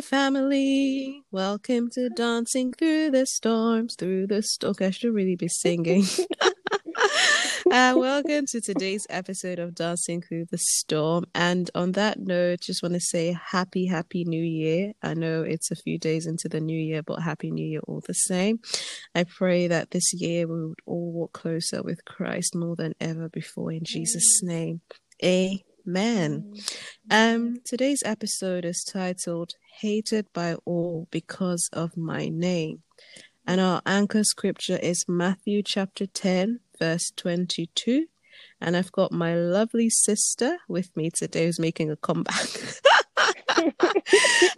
Family. Welcome to Dancing Through the Storms. Through the storm. Okay, I should really be singing. uh, welcome to today's episode of Dancing Through the Storm. And on that note, just want to say happy, happy new year. I know it's a few days into the new year, but happy new year all the same. I pray that this year we would all walk closer with Christ more than ever before in Jesus' name. Amen. Um, today's episode is titled Hated by All Because of My Name. And our anchor scripture is Matthew chapter 10, verse 22. And I've got my lovely sister with me today who's making a comeback.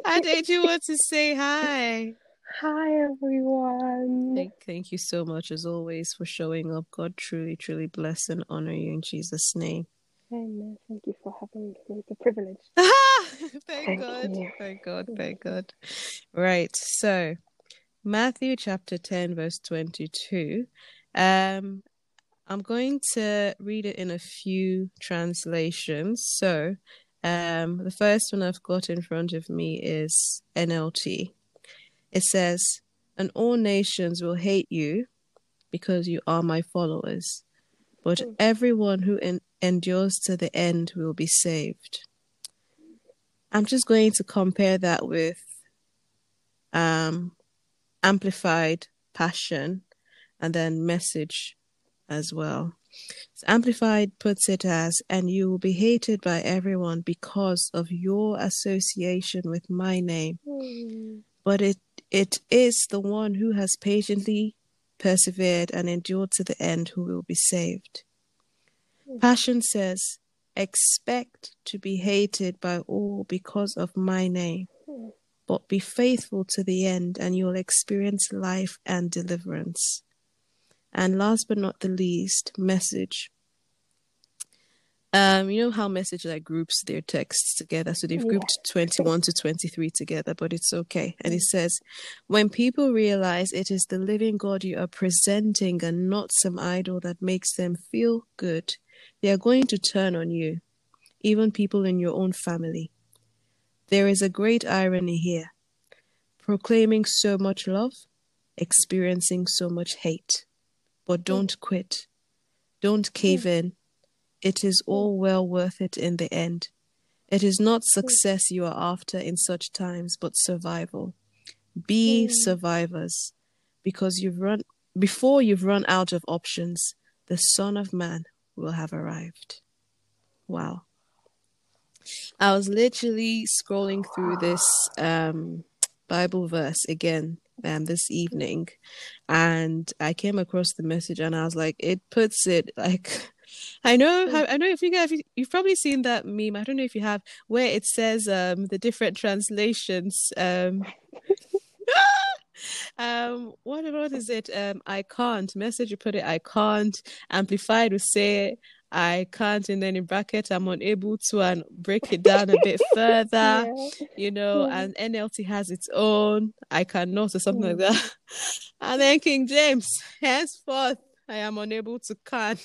and did you want to say hi? Hi everyone. Thank, thank you so much as always for showing up. God truly, truly bless and honor you in Jesus' name. Amen. Thank you for having me. It's a privilege. thank, Thank God. you. Thank God. Thank God. Right. So, Matthew chapter 10, verse 22. Um, I'm going to read it in a few translations. So, um, the first one I've got in front of me is NLT. It says, And all nations will hate you because you are my followers, but Mm. everyone who en- endures to the end will be saved. I'm just going to compare that with um, amplified passion and then message as well. So amplified puts it as, and you will be hated by everyone because of your association with my name. Hmm. But it it is the one who has patiently persevered and endured to the end who will be saved. Passion says, expect to be hated by all because of my name, but be faithful to the end and you'll experience life and deliverance. And last but not the least, message. Um, you know how message like groups their texts together, so they've Yeah. grouped twenty-one to twenty-three together, but it's okay. And it says, when people realize it is the living God you are presenting and not some idol that makes them feel good, they are going to turn on you, even people in your own family. There is a great irony here proclaiming so much love, experiencing so much hate. But don't quit, don't cave in. It is all well worth it in the end. It is not success you are after in such times, but survival. Be Mm. survivors because you've run before you've run out of options, the Son of Man will have arrived. Wow. I was literally scrolling through this um, Bible verse again um, this evening, and I came across the message, and I was like, it puts it like. I know, I know. If you guys, you've probably seen that meme. I don't know if you have, where it says um the different translations. Um, um, what what is it? Um, I can't. Message you put it. I can't. Amplified will say I can't, and then in bracket I'm unable to, and break it down a bit further. Yeah. You know, Yeah. and NLT has its own. I cannot, or something like Mm. that. And then King James, henceforth, I am unable to can.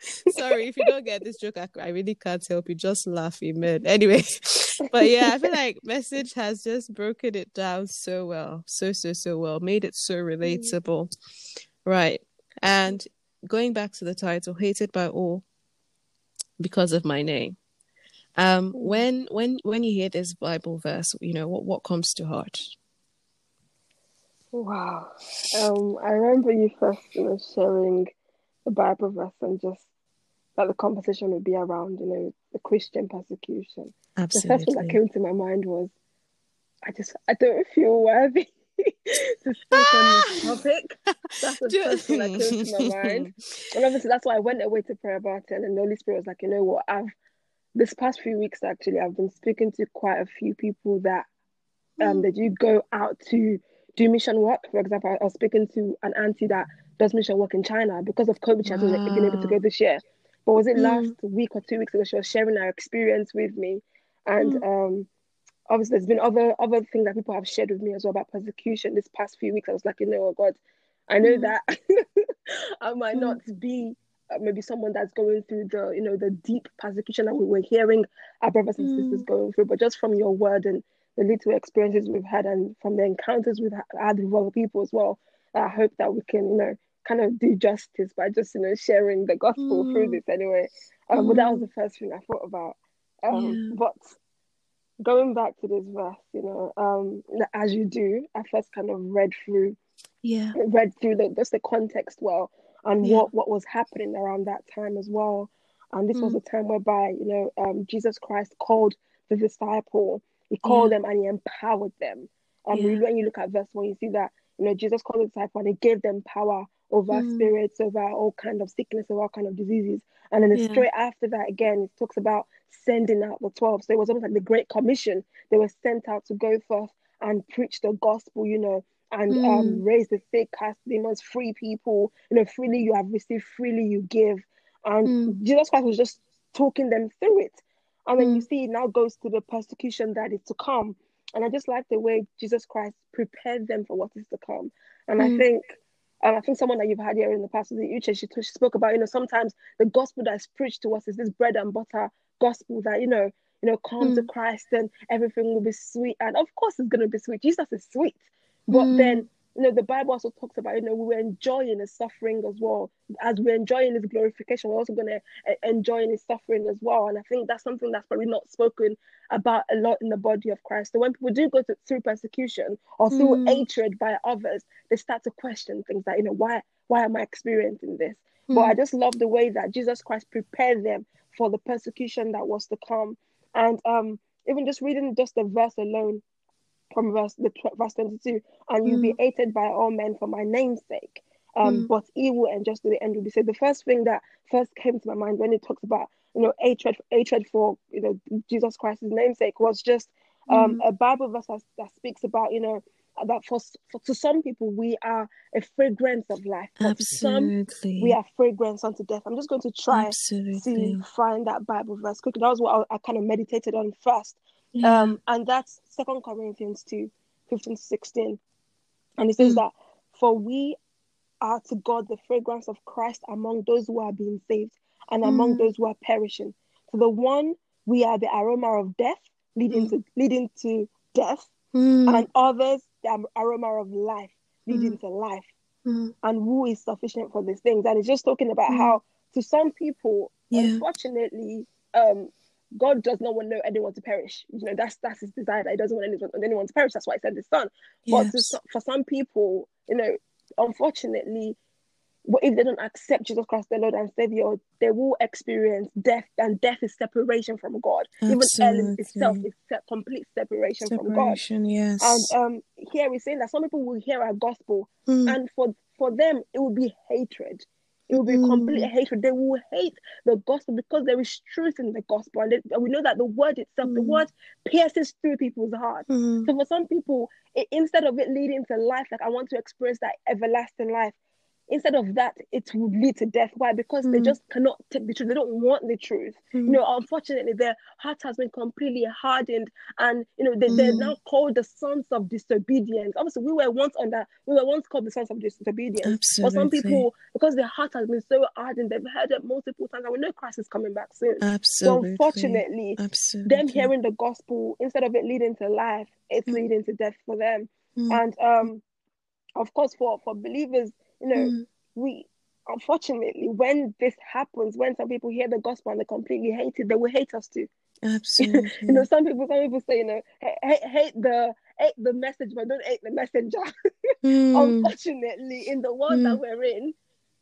Sorry if you don't get this joke. I, I really can't help you. Just laugh, amen. Anyway, but yeah, I feel like message has just broken it down so well, so so so well, made it so relatable, right? And going back to the title, hated by all because of my name. Um, Mm. when when when you hear this Bible verse, you know what what comes to heart. Wow. Um, I remember you first know, sharing the Bible verse and just that the conversation would be around, you know, the Christian persecution. Absolutely. The first thing that came to my mind was, I just, I don't feel worthy to speak on this topic. That's the first thing that came to my mind. And obviously, that's why I went away to pray about it. And the Holy Spirit was like, you know what? I've this past few weeks actually, I've been speaking to quite a few people that um that you go out to do mission work. For example, I was speaking to an auntie that does mission work in China because of COVID. She hasn't been able to go this year. But was it Mm. last week or two weeks ago? She was sharing her experience with me, and um obviously there's been other other things that people have shared with me as well about persecution this past few weeks. I was like, you know what, God, I know Mm. that I might Mm. not be uh, maybe someone that's going through the you know the deep persecution that we were hearing our brothers and sisters Mm. going through, but just from your word and the little experiences we've had and from the encounters we've had with other people as well. I hope that we can, you know, kind of do justice by just, you know, sharing the gospel mm. through this anyway. Um, mm. But that was mm. the first thing I thought about. Um, yeah. But going back to this verse, you know, um, as you do, I first kind of read through, yeah, read through the just the context well and yeah. what what was happening around that time as well. And this mm. was a time whereby you know um, Jesus Christ called the disciple, he called yeah. them and he empowered them. Um, yeah. when you look at verse one, you see that you know Jesus called the disciple and he gave them power over mm. spirits, over all kind of sickness, over all kind of diseases. And then yeah. straight after that, again, it talks about sending out the 12. So it was almost like the Great Commission. They were sent out to go forth and preach the gospel, you know, and um, mm. um, raise the sick, cast demons, free people. You know, freely you have received, freely you give. And mm. Jesus Christ was just talking them through it. And then you see it now goes to the persecution that is to come. And I just like the way Jesus Christ prepared them for what is to come. And I mm. think um, I think someone that you've had here in the past, the Uche, she, she spoke about, you know, sometimes the gospel that is preached to us is this bread and butter gospel that, you know, you know, come mm. to Christ and everything will be sweet. And of course it's gonna be sweet. Jesus is sweet. But mm. then you know, the Bible also talks about, you know, we were enjoying his suffering as well. As we're enjoying his glorification, we're also going to uh, enjoy his suffering as well. And I think that's something that's probably not spoken about a lot in the body of Christ. So when people do go to, through persecution or through mm. hatred by others, they start to question things like, you know, why, why am I experiencing this? Mm. But I just love the way that Jesus Christ prepared them for the persecution that was to come. And um, even just reading just the verse alone, from verse the verse 22 and you'll be mm. hated by all men for my name's sake um mm. but evil and just to the end will be said the first thing that first came to my mind when it talks about you know hatred hatred for you know jesus christ's namesake was just um mm. a bible verse that, that speaks about you know that for, for to some people we are a fragrance of life but Absolutely. some we are fragrance unto death i'm just going to try Absolutely. to find that bible verse quickly that was what I, I kind of meditated on first yeah. Um, and that's Second Corinthians 2, 15 to 16. And it says mm. that for we are to God the fragrance of Christ among those who are being saved and mm. among those who are perishing. To the one we are the aroma of death, leading mm. to leading to death, mm. and others the aroma of life, leading mm. to life. And who is sufficient for these things? And it's just talking about how to some people, yeah. unfortunately, um, God does not want anyone to perish. You know, that's that's his desire. That he doesn't want anyone, anyone to perish. That's why he sent his son. Yes. But to, for some people, you know, unfortunately, if they don't accept Jesus Christ, their Lord and Savior, they will experience death, and death is separation from God. Absolutely. Even hell itself is complete separation, separation, from God. Yes. And um, here we're saying that some people will hear our gospel, mm. and for for them it will be hatred. It will be mm. complete hatred. They will hate the gospel because there is truth in the gospel. And, and we know that the word itself, mm. the word pierces through people's hearts. Mm. So for some people, it, instead of it leading to life, like I want to experience that everlasting life, instead of that, it would lead to death. Why? Because mm. they just cannot take the truth. They don't want the truth. Mm. You know, unfortunately, their heart has been completely hardened, and you know they, they're now called the sons of disobedience. Obviously, we were once under, we were once called the sons of disobedience. Absolutely. But some people, because their heart has been so hardened, they've heard it multiple times, and we know Christ is coming back soon. Absolutely. So unfortunately, Absolutely. them hearing the gospel instead of it leading to life, it's mm. leading to death for them. And um, of course, for for believers you know, mm. we unfortunately when this happens, when some people hear the gospel and they completely hate it, they will hate us too. Absolutely. you know, some people some people say, you know, hate, hate the hate the message, but don't hate the messenger. Mm. Unfortunately, in the world mm. that we're in,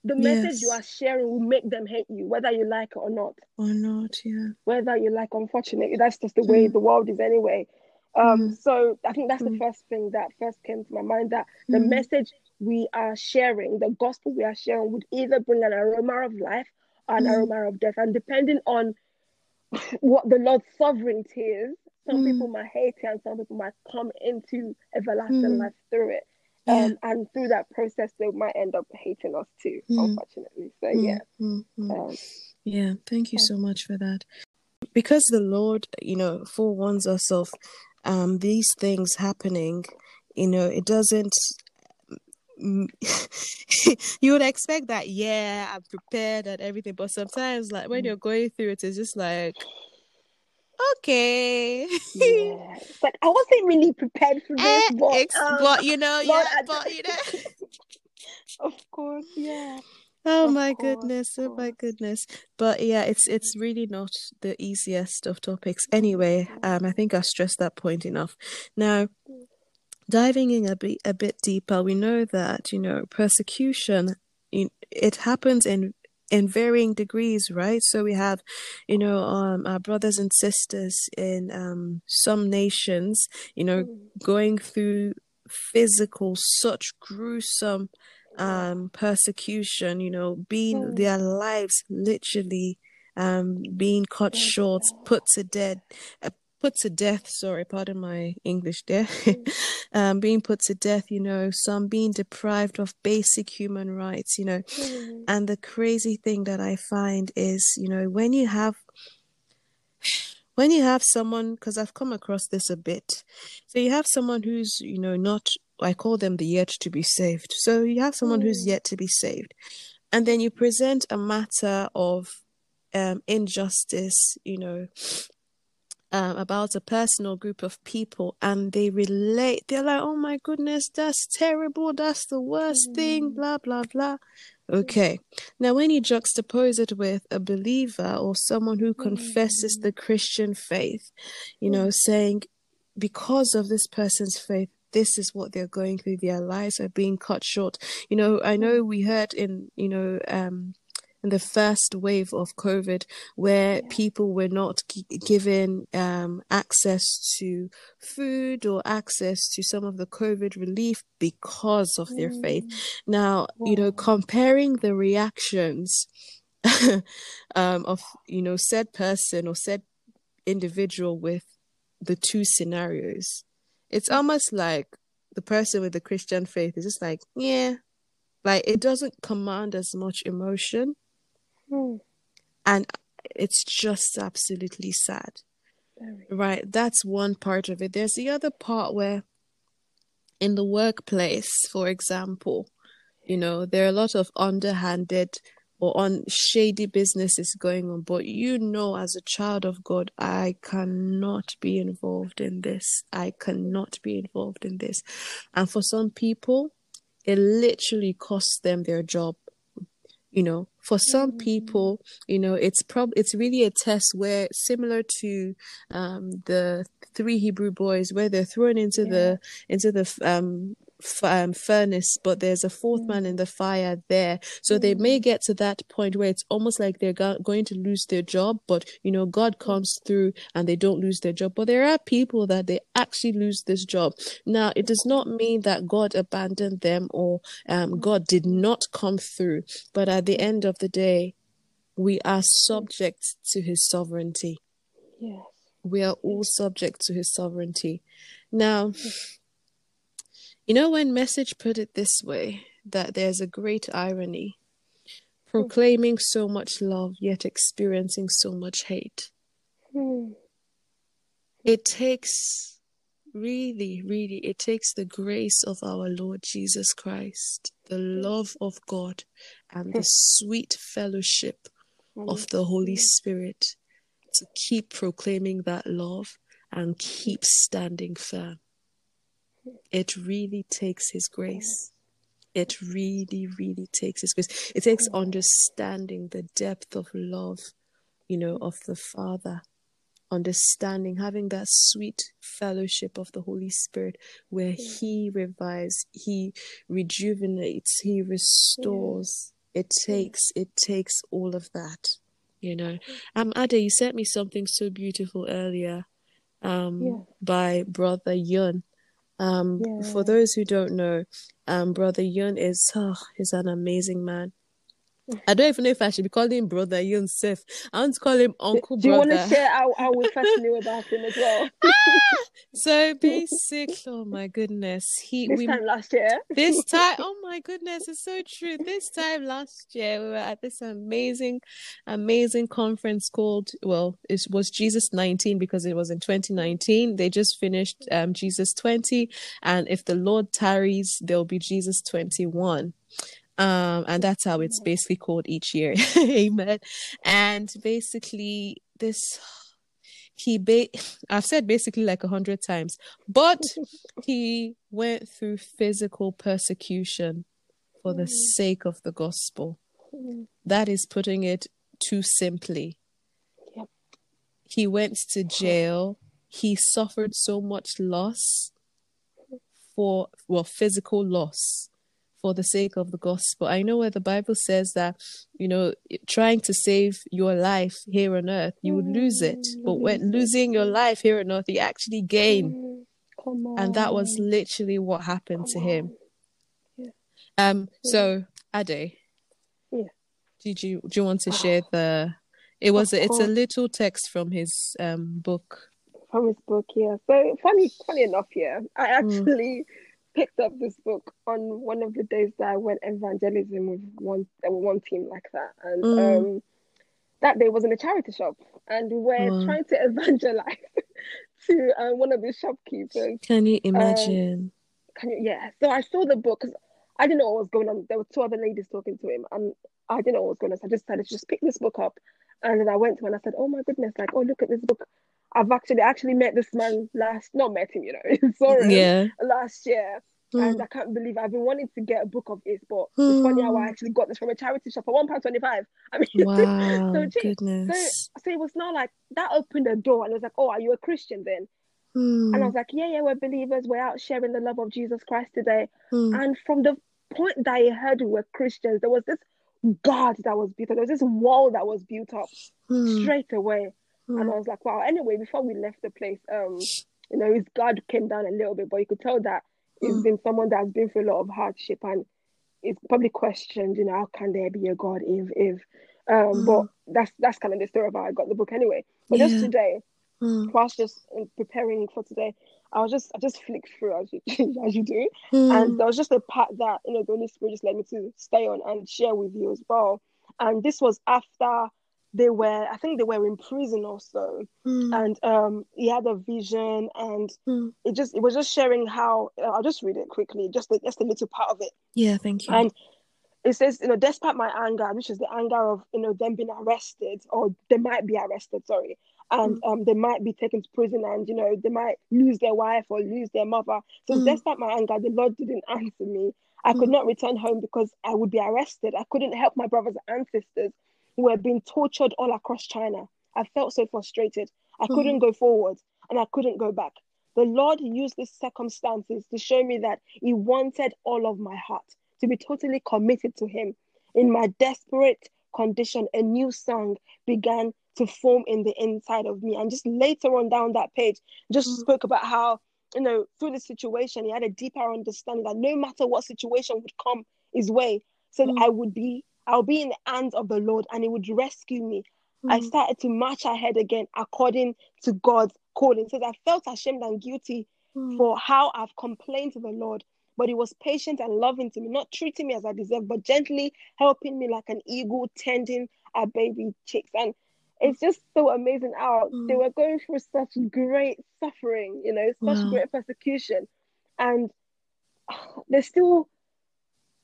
the message yes. you are sharing will make them hate you, whether you like it or not. Or not, yeah. Whether you like, unfortunately, that's just the way mm. the world is anyway. Um, mm. so I think that's the mm. first thing that first came to my mind that the mm. message we are sharing, the gospel we are sharing, would either bring an aroma of life or an mm. aroma of death. And depending on what the Lord's sovereignty is, some mm. people might hate it and some people might come into everlasting mm. life through it. Yeah. Um, and through that process, they might end up hating us too, mm. unfortunately. So, mm, yeah. Mm, um, yeah, thank you so much for that. Because the Lord, you know, forewarns us of um, these things happening, you know, it doesn't you would expect that yeah i'm prepared and everything but sometimes like when mm. you're going through it it's just like okay. yeah. But I wasn't really prepared for this. Eh, but, ex- um, but you know, yeah, but you know. of course, yeah. Oh Of my course, goodness, oh my goodness. But yeah, it's it's really not the easiest of topics. Anyway, um I think I stressed that point enough. Now, diving in a bit a bit deeper, we know that, you know, persecution it happens in in varying degrees, right? So we have, you know, um our brothers and sisters in um some nations, you know, going through physical such gruesome um persecution you know being their lives literally um being cut short put to death uh, put to death sorry pardon my english there um being put to death you know some being deprived of basic human rights you know. Mm, and the crazy thing that i find is you know when you have when you have someone because i've come across this a bit. So you have someone who's you know not i call them the yet to be saved. So you have someone who's Mm. yet to be saved. And then you present a matter of um injustice you know um, about a person or group of people and they relate. They're like oh my goodness that's terrible that's the worst thing Mm. blah blah blah. Okay. Now when you juxtapose it with a believer or someone who confesses Mm. the christian faith you know saying because of this person's faith this is what they're going through their lives are being cut short. You know i know we heard in you know um the first wave of covid where Yeah. people were not g- given um access to food or access to some of the covid relief because of their faith Mm. now you know comparing the reactions um of you know said person or said individual with the two scenarios it's almost like the person with the christian faith is just like yeah like it doesn't command as much emotion Mm. and it's just absolutely sad Very. right that's one part of it there's the other part where in the workplace for example you know there are a lot of underhanded or on shady businesses going on but you know as a child of god i cannot be involved in this i cannot be involved in this and for some people it literally costs them their job you know for some Mm. people you know it's prob it's really a test where similar to um the three hebrew boys where they're thrown into Yeah. the into the um um, furnace but there's a fourth man in the fire there. So they may get to that point where it's almost like they're go- going to lose their job but you know god comes through and they don't lose their job. But there are people that they actually lose this job. Now it does not mean that god abandoned them or um, god did not come through but at the end of the day we are subject to his sovereignty. Yes. we are all subject to his sovereignty. Now, you know, when message put it this way, that there's a great irony proclaiming hmm. so much love, yet experiencing so much hate. Mm. It takes really, really, it takes the grace of our Lord Jesus Christ, the hmm. love of God, and the hmm. sweet fellowship of the Holy Spirit to keep proclaiming that love and keep standing firm. It really takes His grace. It really, really takes His grace. It takes understanding the depth of love, you know, of the Father. Understanding, having that sweet fellowship of the Holy Spirit where He revives, He rejuvenates, He restores. It takes, it takes all of that you know um Ade you sent me something so beautiful earlier um Yeah. by brother yun um Yeah. for those who don't know um brother yun is oh he's an amazing man I don't even know if I should be calling him brother Seth. I want to call him uncle Do you want to share how, how we first knew about him as well? So basic. Oh my goodness. He This we time last year. this time oh my goodness it's so true this time last year we were at this amazing amazing conference called well it was jesus 19 because it was in 2019 they just finished um, jesus 20 and if the lord tarries there'll be jesus 21 um and that's how it's basically called each year amen and basically this he ba- I've said basically like a hundred times, but he went through physical persecution for the mm. sake of the gospel. Mm. That is putting it too simply. Yep. He went to jail. He suffered so much loss for well physical loss for the sake of the gospel. I know where the Bible says that, you know, trying to save your life here on earth, you would lose it. Mm, but when losing your life here on earth, you actually gain. Mm, and that was literally what happened Come to him. Yeah. Um so Ade. Yeah. Did you do you want to share the it was a, it's a little text from his um book. From his book, yeah. So funny funny enough, yeah. I mm. actually mm picked up this book on one of the days that I went evangelism with one one team like that, and mm. um, that day was in a charity shop, and we were trying to evangelize to uh, one of the shopkeepers. Can you imagine? Um, can you? Yeah. So I saw the book because I didn't know what was going on. There were two other ladies talking to him, and I didn't know what was going on. So I just decided to just pick this book up, and then I went to and I said, "Oh my goodness! Like, oh look at this book." I've actually actually met this man last, not met him, you know, sorry, yeah, last year. Mm. And I can't believe I've been wanting to get a book of this, but mm. it's funny how I hmm. actually got this from a charity shop for one pound twenty five. I mean, wow, so cheap. Goodness. So, so it was not like that opened the door, and it was like, oh, are you a Christian then? Mm. And I was like, yeah, yeah, we're believers. We're out sharing the love of Jesus Christ today. Hmm. And from the point that I heard we were Christians, there was this God that was built up. There was this wall that was built up hmm. straight away. And I was like, wow. Anyway, before we left the place, um, you know, his guard came down a little bit, but you could tell that he's mm. been someone that's been through a lot of hardship and it's probably questioned, you know, how can there be a God if if um mm. but that's that's kind of the story about I got the book anyway. But yeah. just today, mm. whilst just preparing for today, I was just I just flicked through as you as you do. Mm. And there was just a part that, you know, the Holy Spirit just led me to stay on and share with you as well. And this was after they were i think they were in prison also mm. and um he had a vision and mm. it just it was just sharing how uh, i'll just read it quickly just a, just a little part of it yeah thank you and it says you know despite my anger which is the anger of you know them being arrested or they might be arrested sorry and mm. um, they might be taken to prison and you know they might lose their wife or lose their mother so mm. despite my anger the lord didn't answer me i could mm. not return home because i would be arrested i couldn't help my brothers and sisters were being tortured all across China. I felt so frustrated. I mm-hmm. couldn't go forward and I couldn't go back. The Lord used these circumstances to show me that He wanted all of my heart to be totally committed to Him. In my desperate condition, a new song began to form in the inside of me. And just later on down that page, just mm-hmm. spoke about how, you know, through the situation, he had a deeper understanding that no matter what situation would come his way, said mm-hmm. I would be I'll be in the hands of the Lord and He would rescue me. Mm. I started to march ahead again according to God's calling. Says I felt ashamed and guilty mm. for how I've complained to the Lord, but He was patient and loving to me, not treating me as I deserve, but gently helping me like an eagle tending a baby chicks. And it's just so amazing how mm. they were going through such great suffering, you know, such wow. great persecution, and they're still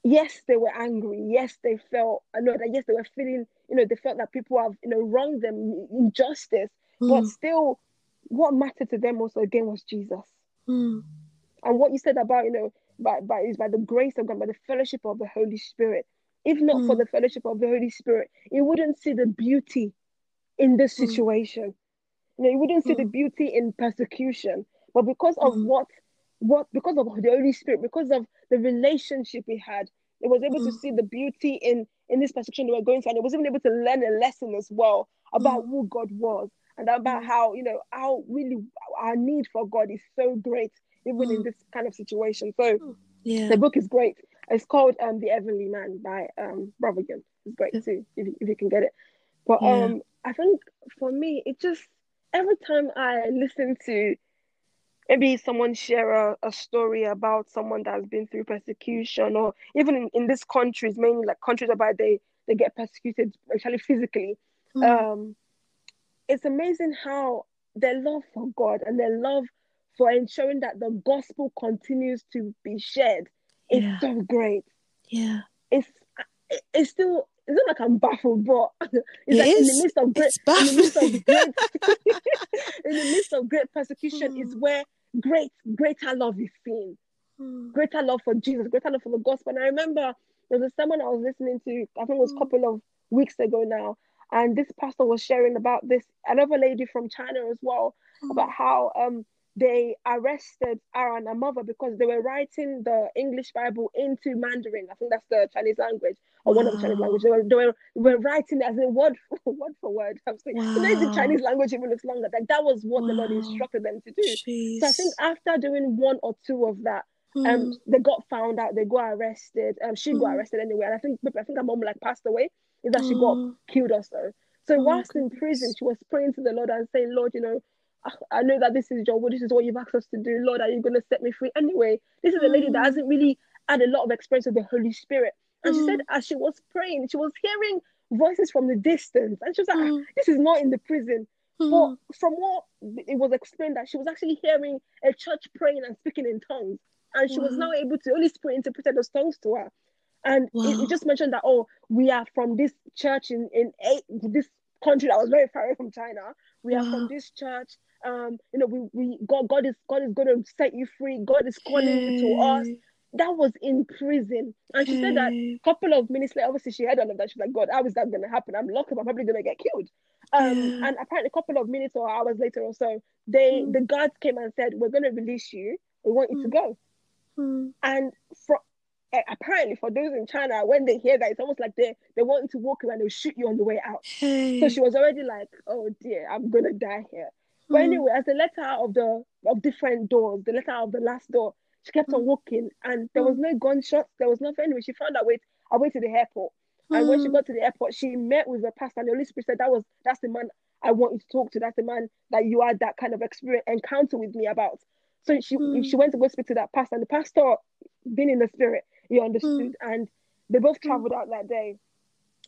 yes, they were angry. Yes, they felt, I know that, yes, they were feeling, you know, they felt that people have, you know, wronged them, injustice. Mm. But still, what mattered to them also, again, was Jesus. Mm. And what you said about, you know, by, by, is by the grace of God, by the fellowship of the Holy Spirit. If not mm. for the fellowship of the Holy Spirit, you wouldn't see the beauty in this mm. situation. You know, you wouldn't see the mm. beauty in persecution. But because of what what because of the Holy Spirit, because of the relationship we had, it was able mm. to see the beauty in in this persecution they were going through, and it was even able to learn a lesson as well about mm. who God was and about mm. how you know how really our need for God is so great even in mm. this kind of situation. So yeah, the book is great. It's called um The Heavenly Man by um Brother Yun. It's great too if you, if you can get it. But yeah. um I think for me it just every time I listen to maybe someone share a, a story about someone that's been through persecution or even in, in these countries mainly like countries about they they get persecuted actually physically mm. um it's amazing how their love for god and their love for ensuring that the gospel continues to be shared is yeah. so great yeah it's it's still it's not like I'm baffled, but it's it like is. in the midst of great, in the midst of great, in the midst of great persecution, mm. is where great, greater love is seen. Mm. Greater love for Jesus, greater love for the gospel. And I remember there was someone I was listening to, I think it was a hmm. couple of weeks ago now, and this pastor was sharing about this another lady from China as well, about how um they arrested Aaron and mother because they were writing the English Bible into Mandarin. I think that's the Chinese language or wow. one of the Chinese languages. They were, they were, were writing as in word for word for word. I'm saying wow. know, the Chinese language even looks longer. Like that was what wow. the Lord instructed them to do. Jeez. So I think after doing one or two of that, mm. um, they got found out. They got arrested. Um, she mm. got hmm. arrested anyway, and I think I think her mom like passed away. Is that mm. she got hmm. killed also. So oh, whilst in prison, she was praying to the Lord and saying, Lord, you know, I know that this is your will, this is what you've asked us to do. Lord, are you going to set me free? Anyway, this is a lady that mm. hasn't really had a lot of experience with the Holy Spirit. And mm. she said, mm. as she was praying, she was hearing voices from the distance. And she was like, mm. this is not in the prison. Mm. But from what it was explained, that she was actually hearing a church praying and speaking in tongues. And she was now able to, Holy Spirit interpreted those tongues to her. And wow. it, it, just mentioned that, oh, we are from this church in, in eight, this country that was very far away from China. We are from this church um, you know, we, we God, God is God is going to set you free. God is calling hey. you to us. That was in prison, and she hey. said that a couple of minutes later. Obviously, she heard all of that. She's like, "God, how is that going to happen? I'm locked up. I'm probably going to get killed." Um, yeah. and apparently, a couple of minutes or hours later or so, they mm. the guards came and said, "We're going to release you. We want you mm. to go." Mm. And for apparently for those in China, when they hear that, it's almost like they they want you to walk around and they'll shoot you on the way out. Hey. So she was already like, "Oh dear, I'm gonna die here." But mm. anyway, as the letter of the of different doors, the letter of the last door, she kept mm. on walking, and there was mm. no gunshots. There was nothing. Anyway, she found her way her way to the airport. And when she mm. got to the airport, she met with the pastor, and the Holy Spirit said, "That was that's the man I want you to talk to. That's the man that you had that kind of experience encounter with me about." So she mm. she went to go speak to that pastor, and the pastor, being in the spirit, he understood, mm. and they both traveled out that day.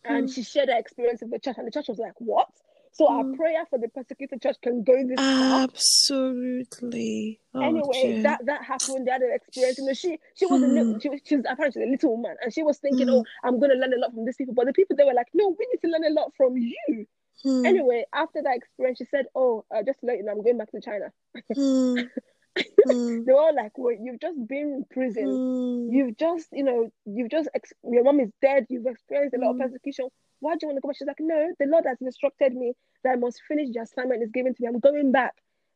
And she shared her experience with the church, and the church was like, "What?" So mm. our prayer for the persecuted church can go this way. Absolutely. Oh, anyway, dear. that that happened. They had an experience. You know, she she was mm. a little, hmm. she she was apparently a little woman, and she was thinking, mm. "Oh, I'm going to learn a lot from these people." But the people they were like, "No, we need to learn a lot from you." Hmm. Anyway, after that experience, she said, "Oh, uh, just to let you know, I'm going back to China." Hmm. they were like, "Wait, you've just been in prison. You've just, you know, you've just ex- your mom is dead. You've experienced a lot of persecution why do you want to go back? She's like, no, the Lord has instructed me that I must finish the assignment is given to me. I'm going back.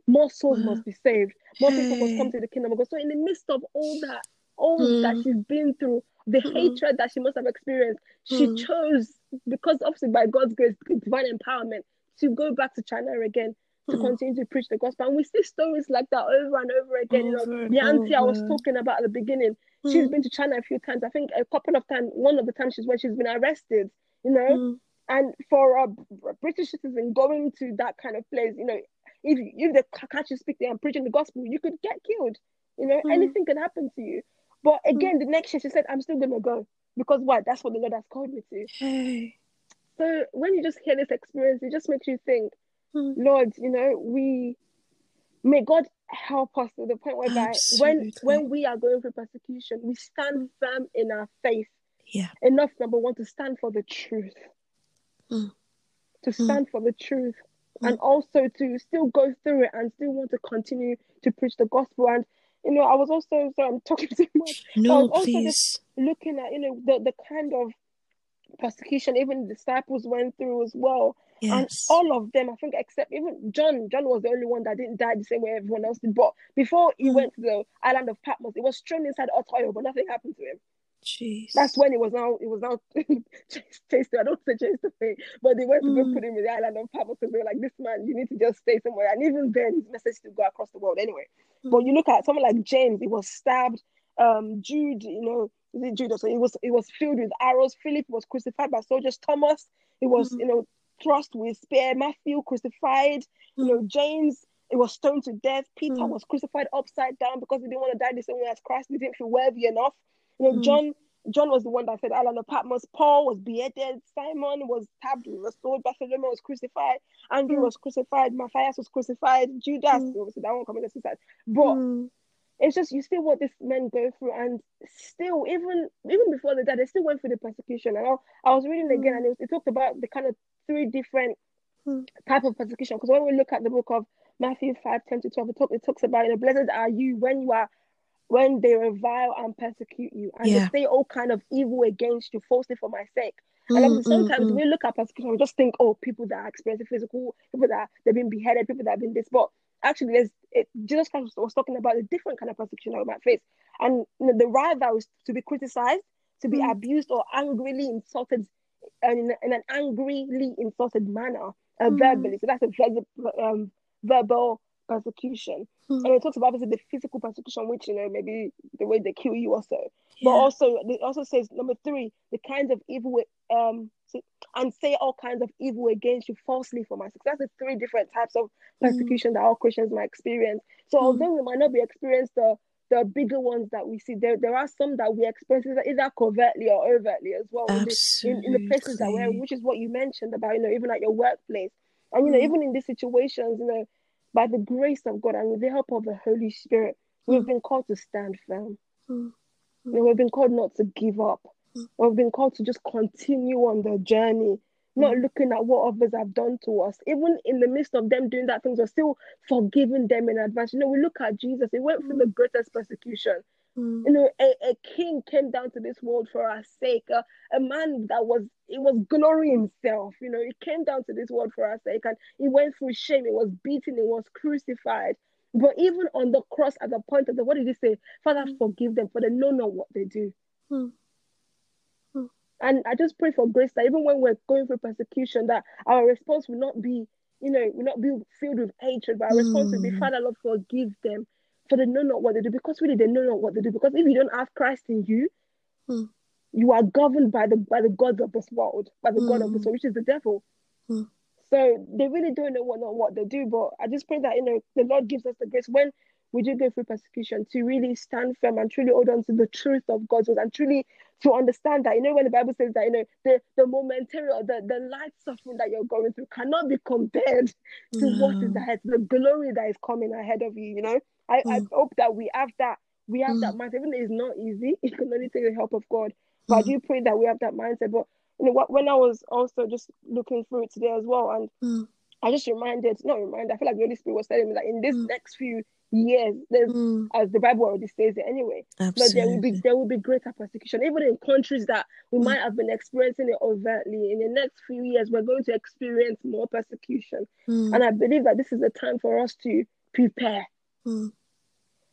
More souls must be saved. More people must come to the kingdom of God. So in the midst of all that, all mm. that she's been through, the mm. hatred that she must have experienced, she mm. chose, because obviously by God's grace, divine empowerment, to go back to China again to mm. continue to preach the gospel. And we see stories like that over and over again. Over you know, the auntie. I was talking about at the beginning, mm. she's been to China a few times. I think a couple of times, one of the times she's when she's been arrested you know. Mm. And for a British citizen going to that kind of place, you know, if if they catch you speaking and preaching the gospel, you could get killed. You know, mm. anything can happen to you. But mm. again, the next year she said, "I'm still gonna go because what? That's what the Lord has called me to." Hey. So when you just hear this experience, it just makes you think, mm. Lord, you know, we may God help us to the point where, when when we are going through persecution, we stand firm in our faith yeah. Enough, number one, to stand for the truth. Mm. To mm. stand mm. for the truth. Mm. And also to still go through it and still want to continue to preach the gospel. And you know, I was also sorry, I'm talking too much. No, I was also please. just looking at, you know, the, the kind of persecution even the disciples went through as well. Yes. And all of them, I think, except even John, John was the only one that didn't die the same way everyone else did. But before he mm. went to the island of Patmos, it was thrown inside hot oil, but nothing happened to him. Jeez. That's when it was now it was now chased I don't say chased away, but they went to mm. go put him in the island of Patmos because they were like, This man, you need to just stay somewhere. And even then he's necessary to go across the world anyway. Mm. But you look at someone like James, he was stabbed, um, Jude, you know, is it Judas? So he was it was filled with arrows. Philip was crucified by soldiers. Thomas, he was, mm. you know, thrust with spear. Matthew crucified. You know, James, it was stoned to death. Peter mm. was crucified upside down because he didn't want to die the same way as Christ. He didn't feel worthy enough. You know, mm. John John was the one that said Island of Patmos. Paul was beheaded. Simon was stabbed with a sword. Bartholomew was crucified. Andrew mm. was crucified. Matthias was crucified. Judas, mm. obviously that one committed suicide. But mm. It's just you see what these men go through, and still, even even before the death, they still went through the persecution. And I, I was reading again, and it, was, it talked about the kind of three different mm. type of persecution. Because when we look at the book of Matthew 5, 10 to 12, it, talk, it talks about, you know, blessed are you when you are when they revile and persecute you and yeah. they say all kind of evil against you falsely for my sake. Mm, and sometimes mm, mm. we look at persecution, we just think, oh, people that are experiencing physical, people that they've been beheaded, people that have been this. But actually, there's it, Jesus Christ was talking about a different kind of persecution that we might face. And you know, the rather was to be criticized, to be mm. abused or angrily insulted and in, in an angrily insulted manner, uh, mm. verbally. So that's a um, verbal persecution. Mm. And it talks about obviously the physical persecution, which you know maybe the way they kill you also. Yeah. But also it also says number three, the kinds of evil um and say all kinds of evil against you falsely for my success. That's the three different types of hmm. persecution mm. that all Christians might experience. So mm. although we might not be experienced the the bigger ones that we see, there there are some that we experience either covertly or overtly as well. In in, in the, places that we're in, which is what you mentioned about, you know, even at your workplace. And you know, mm. even in these situations, you know, by the grace of God and with the help of the Holy Spirit, we've been called to stand firm. You know, we've been called not to give up. We've been called to just continue on the journey, not looking at what others have done to us. Even in the midst of them doing that things, we're still forgiving them in advance. You know, we look at Jesus, he went through the greatest persecution. Mm. You know, a, a king came down to this world for our sake. A, a man that was it was glory himself. You know, he came down to this world for our sake, and he went through shame. He was beaten. He was crucified. But even on the cross, at the point of the what did he say? Father, mm. forgive them, for they know not what they do. Mm. And I just pray for grace that even when we're going through persecution, that our response will not be, you know, will not be filled with hatred, but our mm. response will be, hmm. Father, Lord, forgive them, for they know not what they do. Because really, they know not what they do. Because if you don't have Christ in you, mm. you are governed by the by the God of this world, by the mm. God of this hmm. world, which is the devil. Hmm. So they really don't know what not what they do. But I just pray that you know the Lord gives us the grace when we do go through persecution to really stand firm and truly hold on to the truth of God's word and truly to understand that, you know, when the Bible says that, you know, the, the momentary or the, the light suffering that you're going through cannot be compared to what is ahead, the glory that is coming ahead of you, you know. I, mm. I hope that we have that, we have mm. that mindset, even though it's not easy, it can only take the help of God. But mm. I do pray that we have that mindset. But you know what when I was also just looking through it today as well, and mm. I just reminded, not reminded, I feel like the Holy Spirit was telling me that in this mm. next few Yes, mm. as the Bible already says it anyway. Absolutely. But there will be there will be greater persecution, even in countries that we mm. might have been experiencing it overtly. In the next few years, we're going to experience more persecution, mm. and I believe that this is the time for us to prepare. Mm.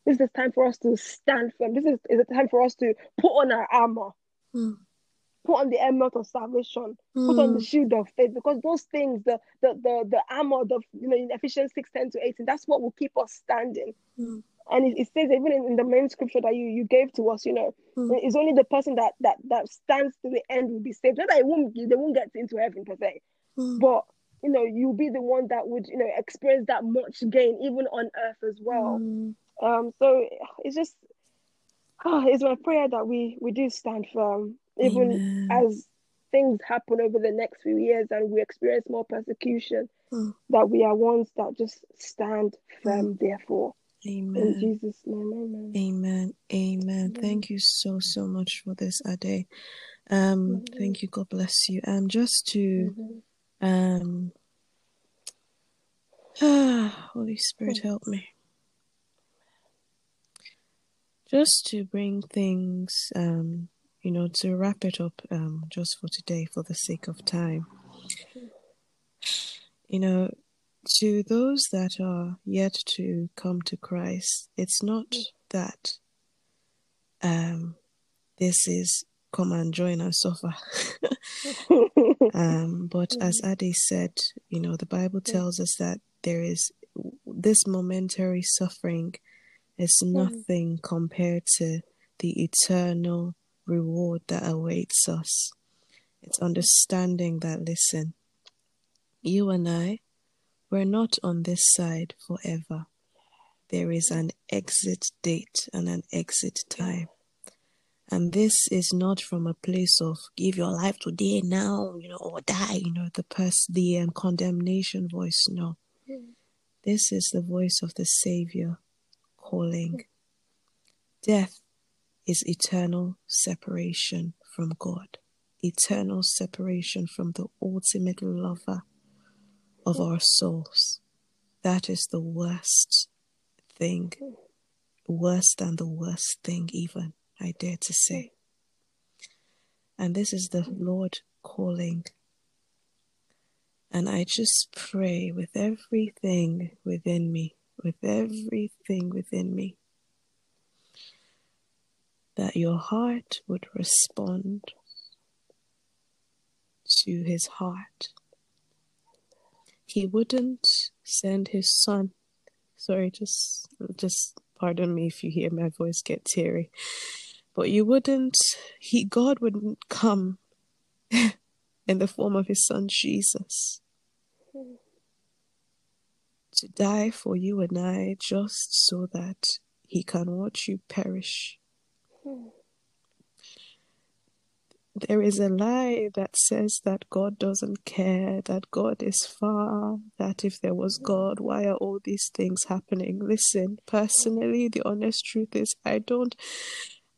This is time for us to stand firm. This is, is a time for us to put on our armor. Put on the helmet of salvation, mm. put on the hmm. shield of faith, because those things, the the the, the armor, the you know, in Ephesians 6, 10 to 18, that's what will keep us standing. Mm. And it, it, says even in, in, the main scripture that you, you gave to us, you know, mm. it's only the person that that that stands to the end will be saved. Not that it won't they won't get into heaven per se, hmm. but you know, you'll be the one that would, you know, experience that much gain even on earth as well. Hmm. Um, so it's just oh, it's my prayer that we we do stand firm even Amen. as things happen over the next few years and we experience more persecution, mm. that we are ones that just stand firm, mm. therefore. Amen. In Jesus' name, amen. Amen. Amen. Thank you so, so much for this, Ade. Um, mm-hmm. Thank you. God bless you. And um, just to, mm-hmm. um, ah, Holy Spirit, help me. Just to bring things um, you know, to wrap it up um, just for today, for the sake of time, you know, to those that are yet to come to Christ, it's not that um, this is come and join and suffer. um, but as Ade said, you know, the Bible tells us that there is this momentary suffering is nothing compared to the eternal reward that awaits us. It's understanding that, listen, you and I, we're not on this side forever. There is an exit date and an exit time. And this is not from a place of give your life today now, you know, or die, you know, the pers- the um, condemnation voice. No. This is the voice of the Savior calling Death is eternal separation from God, eternal separation from the ultimate lover of our souls. That is the worst thing, worse than the worst thing, even, I dare to say. And this is the Lord calling. And I just pray with everything within me, with everything within me, that your heart would respond to his heart. He wouldn't send his son. Sorry, just just pardon me if you hear my voice get teary. But you wouldn't he God wouldn't come in the form of his son Jesus to die for you and I just so that he can watch you perish there is a lie that says that God doesn't care, that God is far, that if there was God, why are all these things happening? Listen, personally, the honest truth is I don't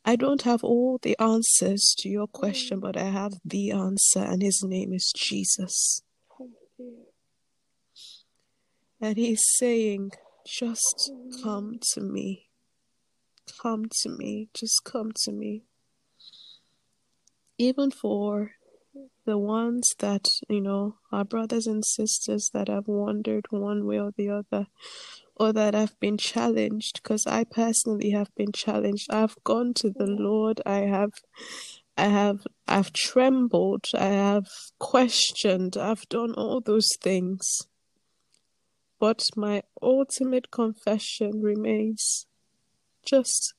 I don't have all the answers to your question, but I have the answer, and his name is Jesus. And he's saying, Just come to me. Come to me. Just come to me even for the ones that, you know, our brothers and sisters that have wandered one way or the other, or that have been challenged, because I personally have been challenged. I've gone to the Lord, I have. I have I've trembled, I have questioned, I've done all those things. But my ultimate confession remains just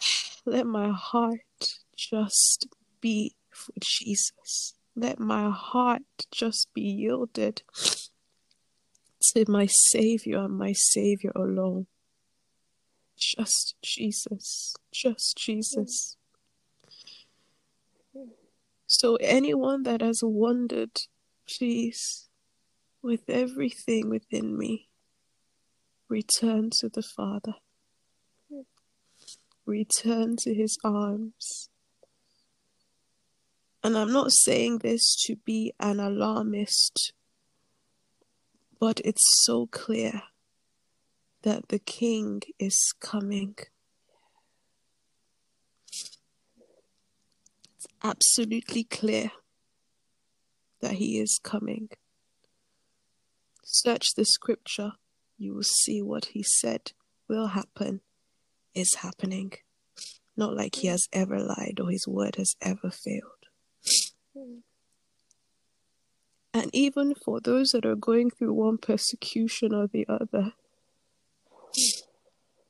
let my heart just be for Jesus. Let my heart just be yielded to my Savior and my Savior alone. Just Jesus. Just Jesus. So, anyone that has wondered, please, with everything within me, return to the Father. Return to His arms and I'm not saying this to be an alarmist, but it's so clear that the king is coming. It's absolutely clear that he is coming. Search the scripture, you will see what he said will happen is happening. Not like he has ever lied or his word has ever failed. And even for those that are going through one persecution or the other,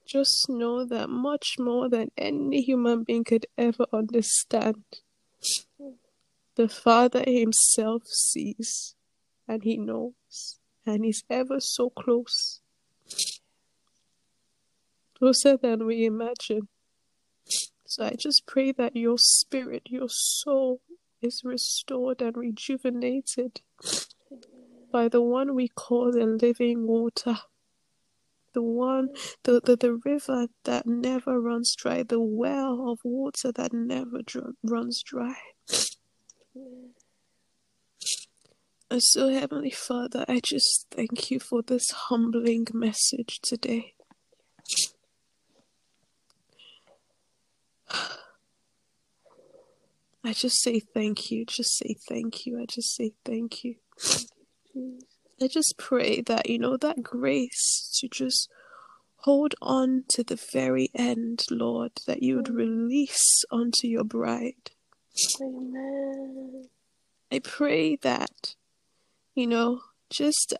just know that much more than any human being could ever understand, the Father Himself sees and He knows, and He's ever so close. Closer than we imagine. So I just pray that your spirit, your soul, is restored and rejuvenated by the one we call the living water. The one, the, the, the river that never runs dry, the well of water that never dr- runs dry. And so, Heavenly Father, I just thank you for this humbling message today. I just say thank you. Just say thank you. I just say thank you. I just pray that, you know, that grace to just hold on to the very end, Lord, that you would release onto your bride. Amen. I pray that, you know, just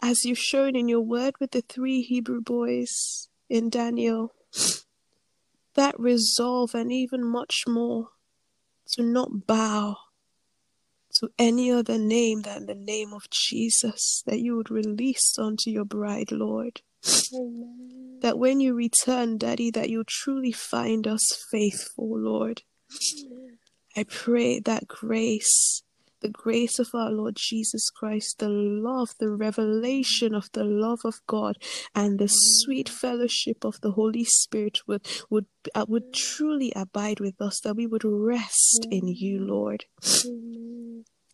as you've shown in your word with the three Hebrew boys in Daniel, that resolve and even much more to not bow to any other name than the name of Jesus that you would release unto your bride, Lord. Amen. That when you return, Daddy, that you truly find us faithful, Lord. Amen. I pray that grace the grace of our Lord Jesus Christ, the love, the revelation of the love of God, and the sweet fellowship of the Holy Spirit would would uh, would truly abide with us, that we would rest in you, Lord.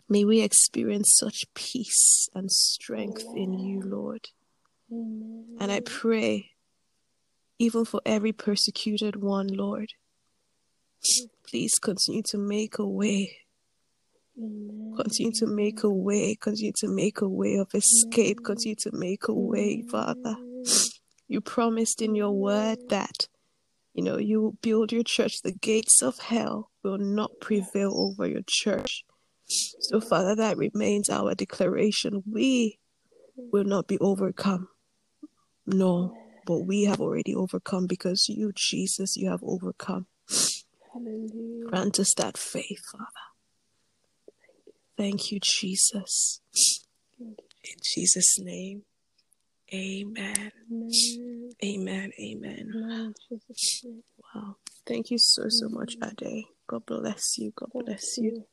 May we experience such peace and strength in you, Lord. And I pray, even for every persecuted one, Lord, please continue to make a way Amen. Continue to make a way. Continue to make a way of escape. Amen. Continue to make a way, Father. You promised in your word that, you know, you will build your church. The gates of hell will not prevail over your church. So, Father, that remains our declaration. We will not be overcome. No, but we have already overcome because you, Jesus, you have overcome. Hallelujah. Grant us that faith, Father. Thank you, Jesus. In Jesus' name. Amen. Amen. Amen. Wow. Thank you so, so much, Ade. God bless you. God bless you.